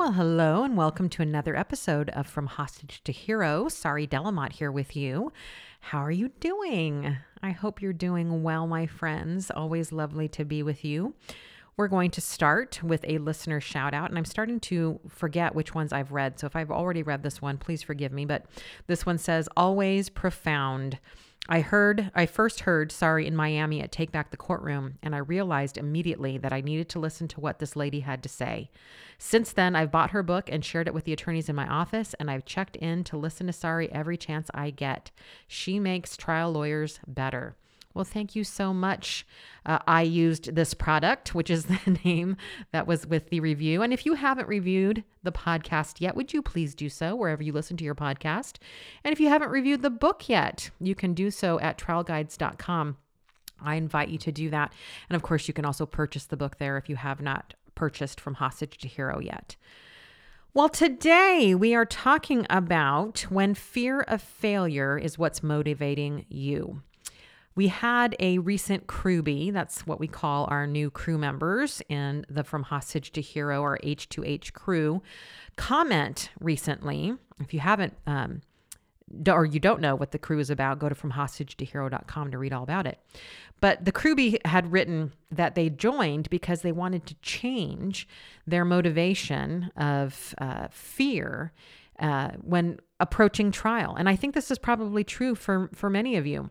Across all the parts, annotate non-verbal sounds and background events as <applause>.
Well, hello, and welcome to another episode of From Hostage to Hero. Sari, Delamotte here with you. How are you doing? I hope you're doing well, my friends. Always lovely to be with you. We're going to start with a listener shout out, and I'm starting to forget which ones I've read. So if I've already read this one, please forgive me. But this one says, Always profound. I heard, I first heard Sari in Miami at Take Back the Courtroom, and I realized immediately that I needed to listen to what this lady had to say. Since then, I've bought her book and shared it with the attorneys in my office, and I've checked in to listen to Sari every chance I get. She makes trial lawyers better. Well, thank you so much. Uh, I used this product, which is <laughs> the name that was with the review. And if you haven't reviewed the podcast yet, would you please do so wherever you listen to your podcast? And if you haven't reviewed the book yet, you can do so at trialguides.com. I invite you to do that. And of course, you can also purchase the book there if you have not purchased From Hostage to Hero yet. Well, today we are talking about when fear of failure is what's motivating you. We had a recent crewbie, that's what we call our new crew members in the From Hostage to Hero or H2H crew, comment recently. If you haven't, um, or you don't know what the crew is about, go to FromHostageToHero.com to read all about it. But the crewbie had written that they joined because they wanted to change their motivation of uh, fear uh, when approaching trial. And I think this is probably true for, for many of you.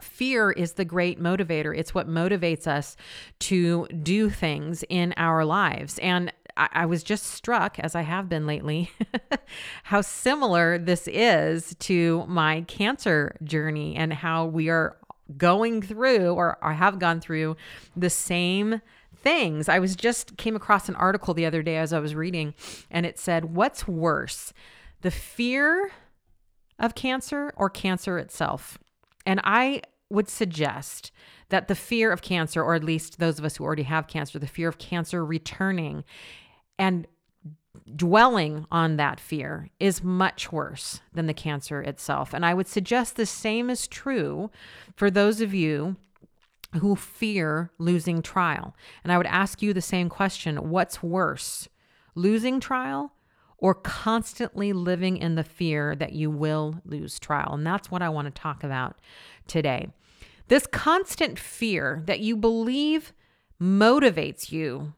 Fear is the great motivator. It's what motivates us to do things in our lives. And I, was just struck, as I have been lately, <laughs> how similar this is to my cancer journey and how we are going through or, or have gone through the same things. I was just came across an article the other day as I was reading, and it said, What's worse, the fear of cancer or cancer itself? And I would suggest that the fear of cancer, or at least those of us who already have cancer, the fear of cancer returning and dwelling on that fear is much worse than the cancer itself. And I would suggest the same is true for those of you who fear losing trial. And I would ask you the same question what's worse, losing trial or constantly living in the fear that you will lose trial. And that's what I want to talk about today. This constant fear that you believe motivates you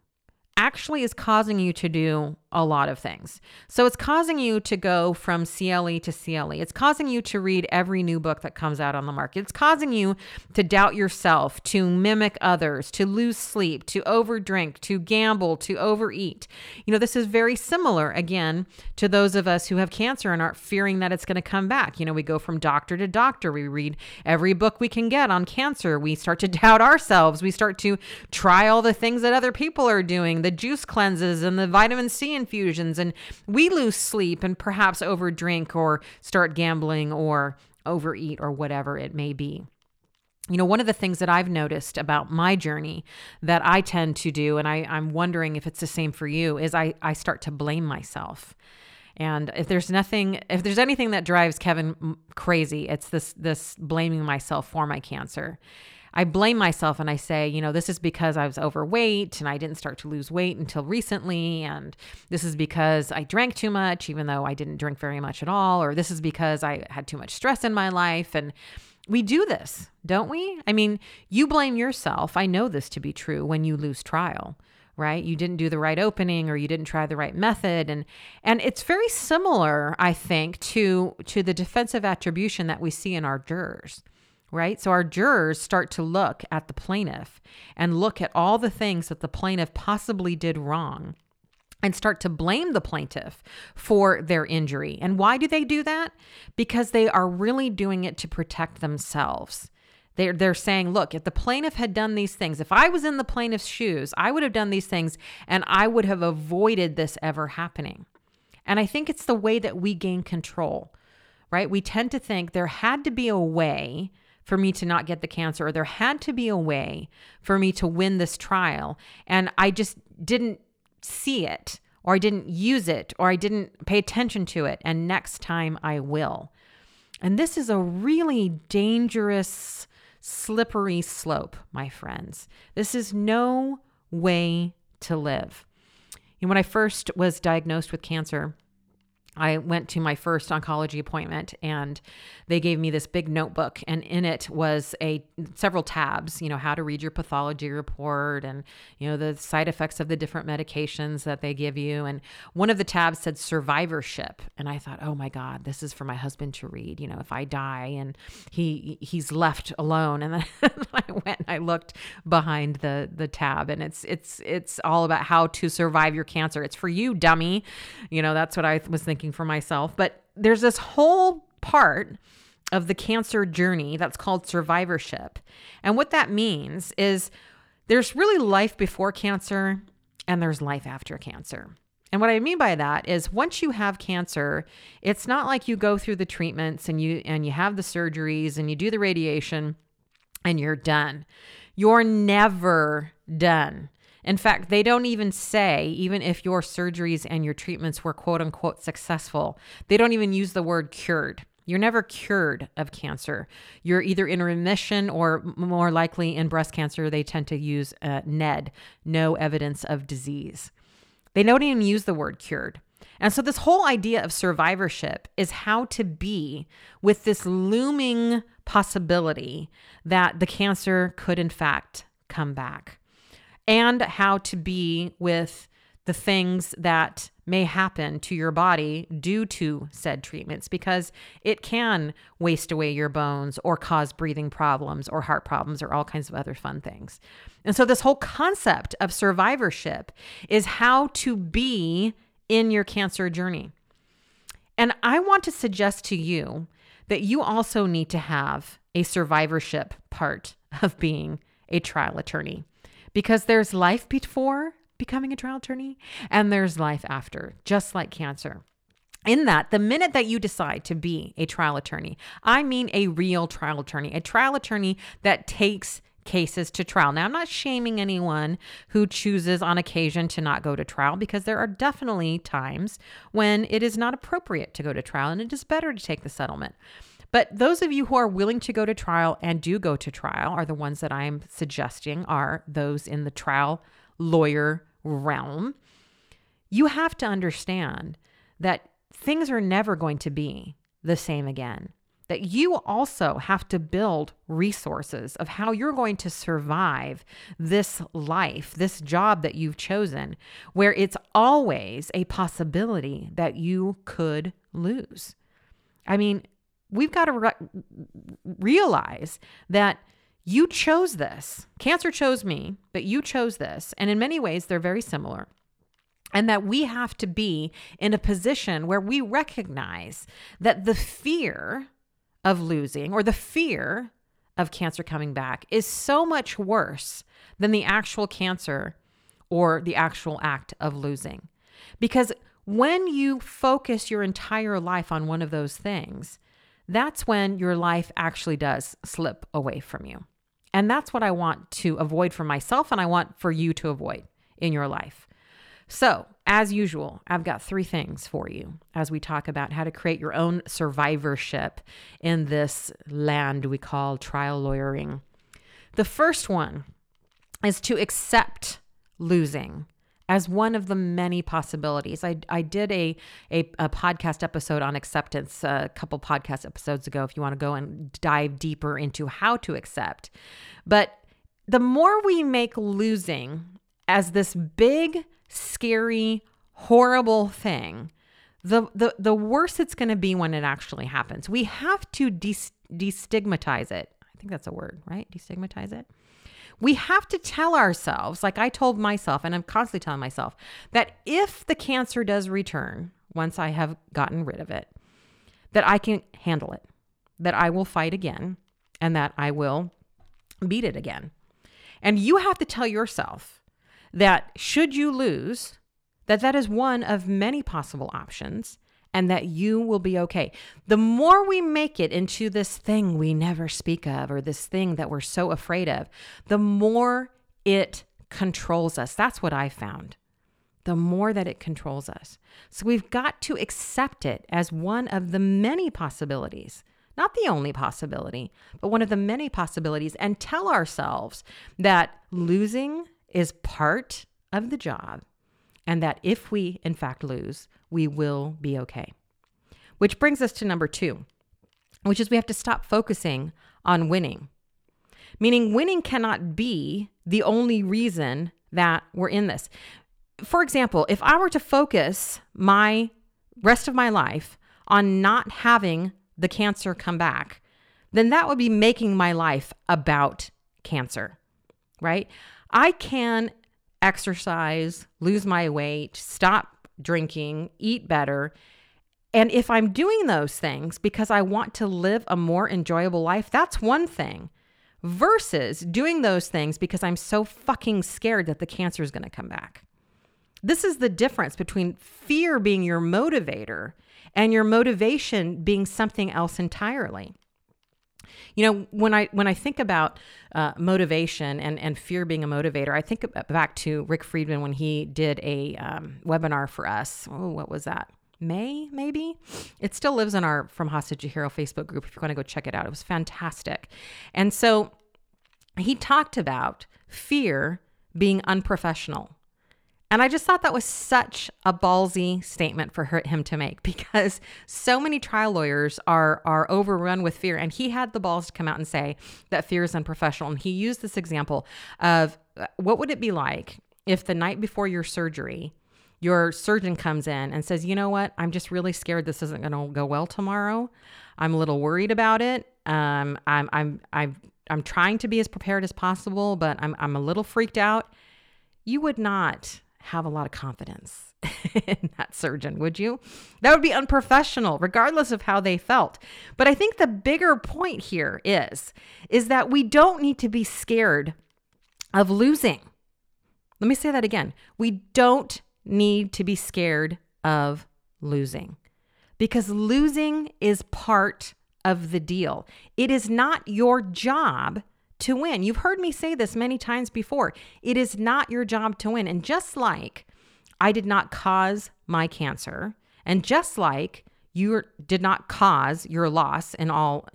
actually is causing you to do a lot of things. So it's causing you to go from CLE to CLE. It's causing you to read every new book that comes out on the market. It's causing you to doubt yourself, to mimic others, to lose sleep, to overdrink, to gamble, to overeat. You know, this is very similar again to those of us who have cancer and aren't fearing that it's going to come back. You know, we go from doctor to doctor. We read every book we can get on cancer. We start to <laughs> doubt ourselves. We start to try all the things that other people are doing, the juice cleanses and the vitamin C infusions and we lose sleep and perhaps overdrink or start gambling or overeat or whatever it may be. You know, one of the things that I've noticed about my journey that I tend to do, and I, I'm wondering if it's the same for you, is I, I start to blame myself. And if there's nothing, if there's anything that drives Kevin crazy, it's this this blaming myself for my cancer. I blame myself and I say, you know, this is because I was overweight and I didn't start to lose weight until recently. And this is because I drank too much, even though I didn't drink very much at all. Or this is because I had too much stress in my life. And we do this, don't we? I mean, you blame yourself. I know this to be true when you lose trial right you didn't do the right opening or you didn't try the right method and and it's very similar i think to to the defensive attribution that we see in our jurors right? So our jurors start to look at the plaintiff and look at all the things that the plaintiff possibly did wrong and start to blame the plaintiff for their injury. And why do they do that? Because they are really doing it to protect themselves. They're, they're saying, look, if the plaintiff had done these things, if I was in the plaintiff's shoes, I would have done these things and I would have avoided this ever happening. And I think it's the way that we gain control, right? We tend to think there had to be a way for me to not get the cancer, or there had to be a way for me to win this trial. And I just didn't see it, or I didn't use it, or I didn't pay attention to it. And next time I will. And this is a really dangerous, slippery slope, my friends. This is no way to live. And when I first was diagnosed with cancer, I went to my first oncology appointment and they gave me this big notebook and in it was a several tabs, you know, how to read your pathology report and you know the side effects of the different medications that they give you and one of the tabs said survivorship and I thought, "Oh my god, this is for my husband to read, you know, if I die and he he's left alone." And <laughs> then I went and I looked behind the the tab and it's it's it's all about how to survive your cancer. It's for you, dummy. You know, that's what I was thinking for myself. But there's this whole part of the cancer journey that's called survivorship. And what that means is there's really life before cancer and there's life after cancer. And what I mean by that is once you have cancer, it's not like you go through the treatments and you and you have the surgeries and you do the radiation and you're done. You're never done. In fact, they don't even say, even if your surgeries and your treatments were quote unquote successful, they don't even use the word cured. You're never cured of cancer. You're either in remission or more likely in breast cancer, they tend to use uh, NED, no evidence of disease. They don't even use the word cured. And so, this whole idea of survivorship is how to be with this looming possibility that the cancer could, in fact, come back and how to be with the things that may happen to your body due to said treatments because it can waste away your bones or cause breathing problems or heart problems or all kinds of other fun things. And so, this whole concept of survivorship is how to be in your cancer journey. And I want to suggest to you that you also need to have a survivorship part of being a trial attorney because there's life before becoming a trial attorney and there's life after, just like cancer. In that, the minute that you decide to be a trial attorney, I mean a real trial attorney, a trial attorney that takes cases to trial. Now, I'm not shaming anyone who chooses on occasion to not go to trial because there are definitely times when it is not appropriate to go to trial and it is better to take the settlement. But those of you who are willing to go to trial and do go to trial are the ones that I'm suggesting are those in the trial lawyer realm. You have to understand that things are never going to be the same again. That you also have to build resources of how you're going to survive this life, this job that you've chosen, where it's always a possibility that you could lose. I mean, we've got to re- realize that you chose this. Cancer chose me, but you chose this. And in many ways, they're very similar. And that we have to be in a position where we recognize that the fear of losing or the fear of cancer coming back is so much worse than the actual cancer or the actual act of losing. Because when you focus your entire life on one of those things, that's when your life actually does slip away from you. And that's what I want to avoid for myself and I want for you to avoid in your life. So, as usual, I've got three things for you as we talk about how to create your own survivorship in this land we call trial lawyering. The first one is to accept losing as one of the many possibilities. I, I did a, a, a podcast episode on acceptance uh, a couple podcast episodes ago if you want to go and dive deeper into how to accept. But the more we make losing as this big, scary, horrible thing, the, the, the worse it's going to be when it actually happens. We have to de- destigmatize it. I think that's a word, right? Destigmatize it we have to tell ourselves, like I told myself, and I'm constantly telling myself, that if the cancer does return once I have gotten rid of it, that I can handle it, that I will fight again, and that I will beat it again. And you have to tell yourself that should you lose, that that is one of many possible options and that you will be okay. The more we make it into this thing we never speak of or this thing that we're so afraid of, the more it controls us. That's what I found. The more that it controls us. So we've got to accept it as one of the many possibilities. Not the only possibility, but one of the many possibilities, and tell ourselves that losing is part of the job and that if we, in fact, lose, we will be okay. Which brings us to number two, which is we have to stop focusing on winning. Meaning, winning cannot be the only reason that we're in this. For example, if I were to focus my rest of my life on not having the cancer come back, then that would be making my life about cancer, right? I can exercise, lose my weight, stop drinking, eat better. And if I'm doing those things because I want to live a more enjoyable life, that's one thing. Versus doing those things because I'm so fucking scared that the cancer is going to come back. This is the difference between fear being your motivator and your motivation being something else entirely. You know, when I when I think about uh, motivation and and fear being a motivator, I think back to Rick Friedman when he did a um, webinar for us. Oh, what was that? May, maybe. It still lives in our From Hostage to Hero Facebook group if you want to go check it out. It was fantastic. And so he talked about fear being unprofessional. And I just thought that was such a ballsy statement for her, him to make <laughs> because so many trial lawyers are are overrun with fear. And he had the balls to come out and say that fear is unprofessional. And he used this example of uh, what would it be like if the night before your surgery, your surgeon comes in and says, "You know what? I'm just really scared this isn't going to go well tomorrow. I'm a little worried about it. Um, I'm I'm I'm I'm trying to be as prepared as possible, but I'm I'm a little freaked out." You would not have a lot of confidence <laughs> in that surgeon, would you? That would be unprofessional, regardless of how they felt. But I think the bigger point here is, is that we don't need to be scared of losing. Let me say that again. We don't need to be scared of losing because losing is part of the deal. It is not your job to win. You've heard me say this many times before. It is not your job to win. And just like I did not cause my cancer, and just like you did not cause your loss in all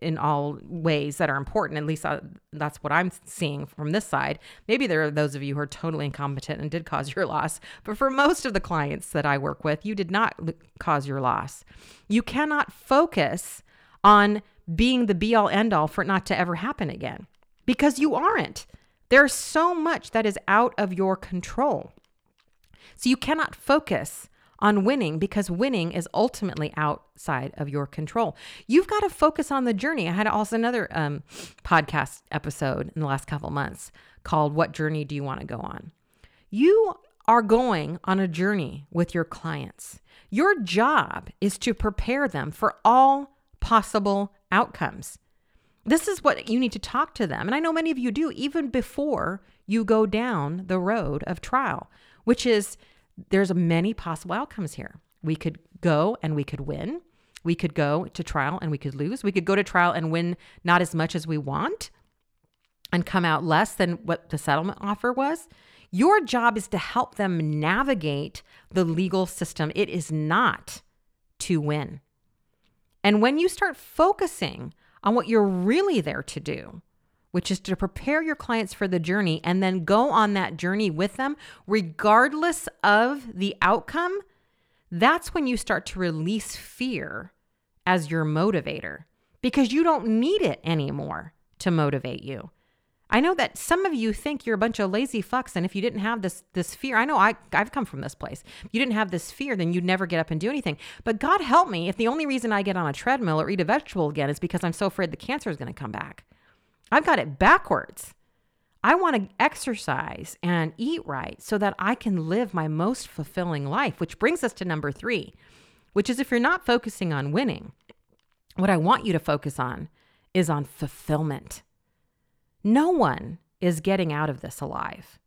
in all ways that are important at least uh, that's what i'm seeing from this side maybe there are those of you who are totally incompetent and did cause your loss but for most of the clients that i work with you did not cause your loss you cannot focus on being the be all end all for it not to ever happen again because you aren't. There's so much that is out of your control. So you cannot focus on winning because winning is ultimately outside of your control. You've got to focus on the journey. I had also another um, podcast episode in the last couple months called What Journey Do You Want to Go On? You are going on a journey with your clients. Your job is to prepare them for all possible outcomes. This is what you need to talk to them. And I know many of you do even before you go down the road of trial, which is there's many possible outcomes here. We could go and we could win. We could go to trial and we could lose. We could go to trial and win not as much as we want and come out less than what the settlement offer was. Your job is to help them navigate the legal system. It is not to win. And when you start focusing on what you're really there to do, which is to prepare your clients for the journey and then go on that journey with them, regardless of the outcome, that's when you start to release fear as your motivator because you don't need it anymore to motivate you. I know that some of you think you're a bunch of lazy fucks, and if you didn't have this this fear, I know I I've come from this place. If you didn't have this fear, then you'd never get up and do anything. But God help me if the only reason I get on a treadmill or eat a vegetable again is because I'm so afraid the cancer is going to come back. I've got it backwards. I want to exercise and eat right so that I can live my most fulfilling life, which brings us to number three, which is if you're not focusing on winning, what I want you to focus on is on fulfillment. No one is getting out of this alive.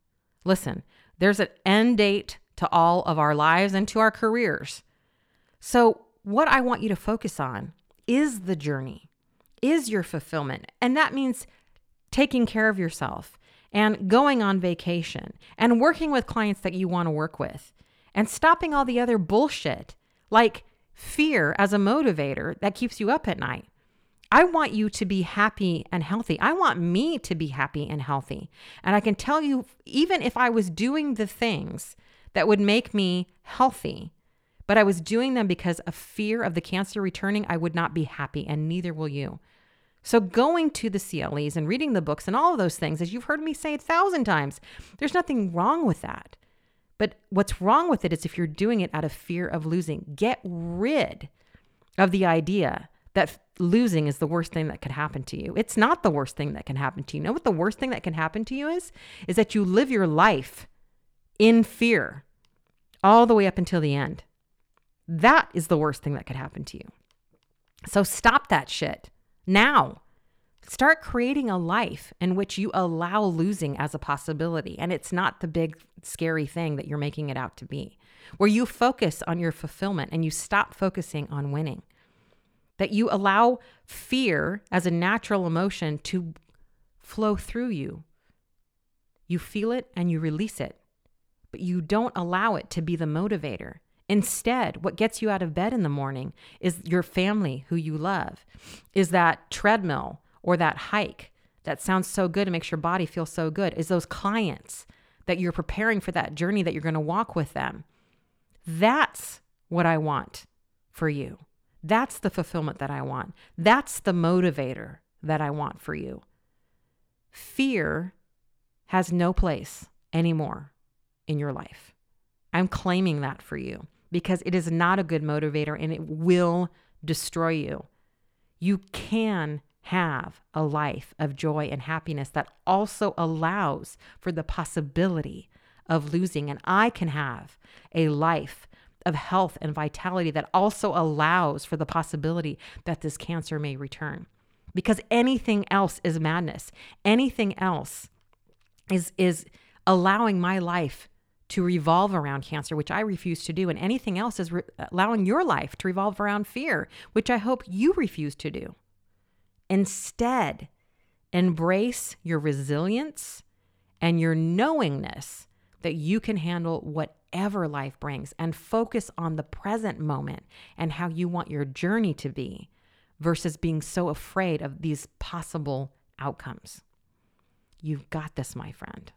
Listen, there's an end date to all of our lives and to our careers. So, what I want you to focus on is the journey, is your fulfillment. And that means taking care of yourself and going on vacation and working with clients that you want to work with and stopping all the other bullshit like fear as a motivator that keeps you up at night. I want you to be happy and healthy. I want me to be happy and healthy. And I can tell you, even if I was doing the things that would make me healthy, but I was doing them because of fear of the cancer returning, I would not be happy, and neither will you. So, going to the CLEs and reading the books and all of those things, as you've heard me say a thousand times, there's nothing wrong with that. But what's wrong with it is if you're doing it out of fear of losing, get rid of the idea that losing is the worst thing that could happen to you. It's not the worst thing that can happen to you. you know what the worst thing that can happen to you is? Is that you live your life in fear all the way up until the end. That is the worst thing that could happen to you. So stop that shit now. Start creating a life in which you allow losing as a possibility. And it's not the big, scary thing that you're making it out to be, where you focus on your fulfillment and you stop focusing on winning. That you allow fear as a natural emotion to flow through you. You feel it and you release it, but you don't allow it to be the motivator. Instead, what gets you out of bed in the morning is your family who you love, is that treadmill or that hike that sounds so good and makes your body feel so good, is those clients that you're preparing for that journey that you're going to walk with them. That's what I want for you. That's the fulfillment that I want. That's the motivator that I want for you. Fear has no place anymore in your life. I'm claiming that for you because it is not a good motivator and it will destroy you. You can have a life of joy and happiness that also allows for the possibility of losing. And I can have a life of health and vitality that also allows for the possibility that this cancer may return. Because anything else is madness. Anything else is, is allowing my life to revolve around cancer, which I refuse to do. And anything else is re- allowing your life to revolve around fear, which I hope you refuse to do. Instead, embrace your resilience and your knowingness that you can handle whatever life brings and focus on the present moment and how you want your journey to be versus being so afraid of these possible outcomes. You've got this, my friend.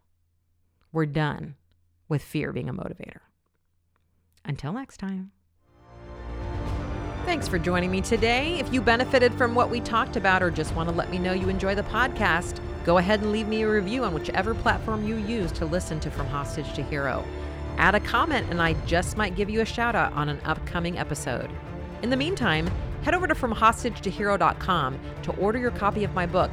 We're done with fear being a motivator. Until next time. Thanks for joining me today. If you benefited from what we talked about or just want to let me know you enjoy the podcast, go ahead and leave me a review on whichever platform you use to listen to From Hostage to Hero. Add a comment, and I just might give you a shout out on an upcoming episode. In the meantime, head over to FromHostageToHero.com to order your copy of my book,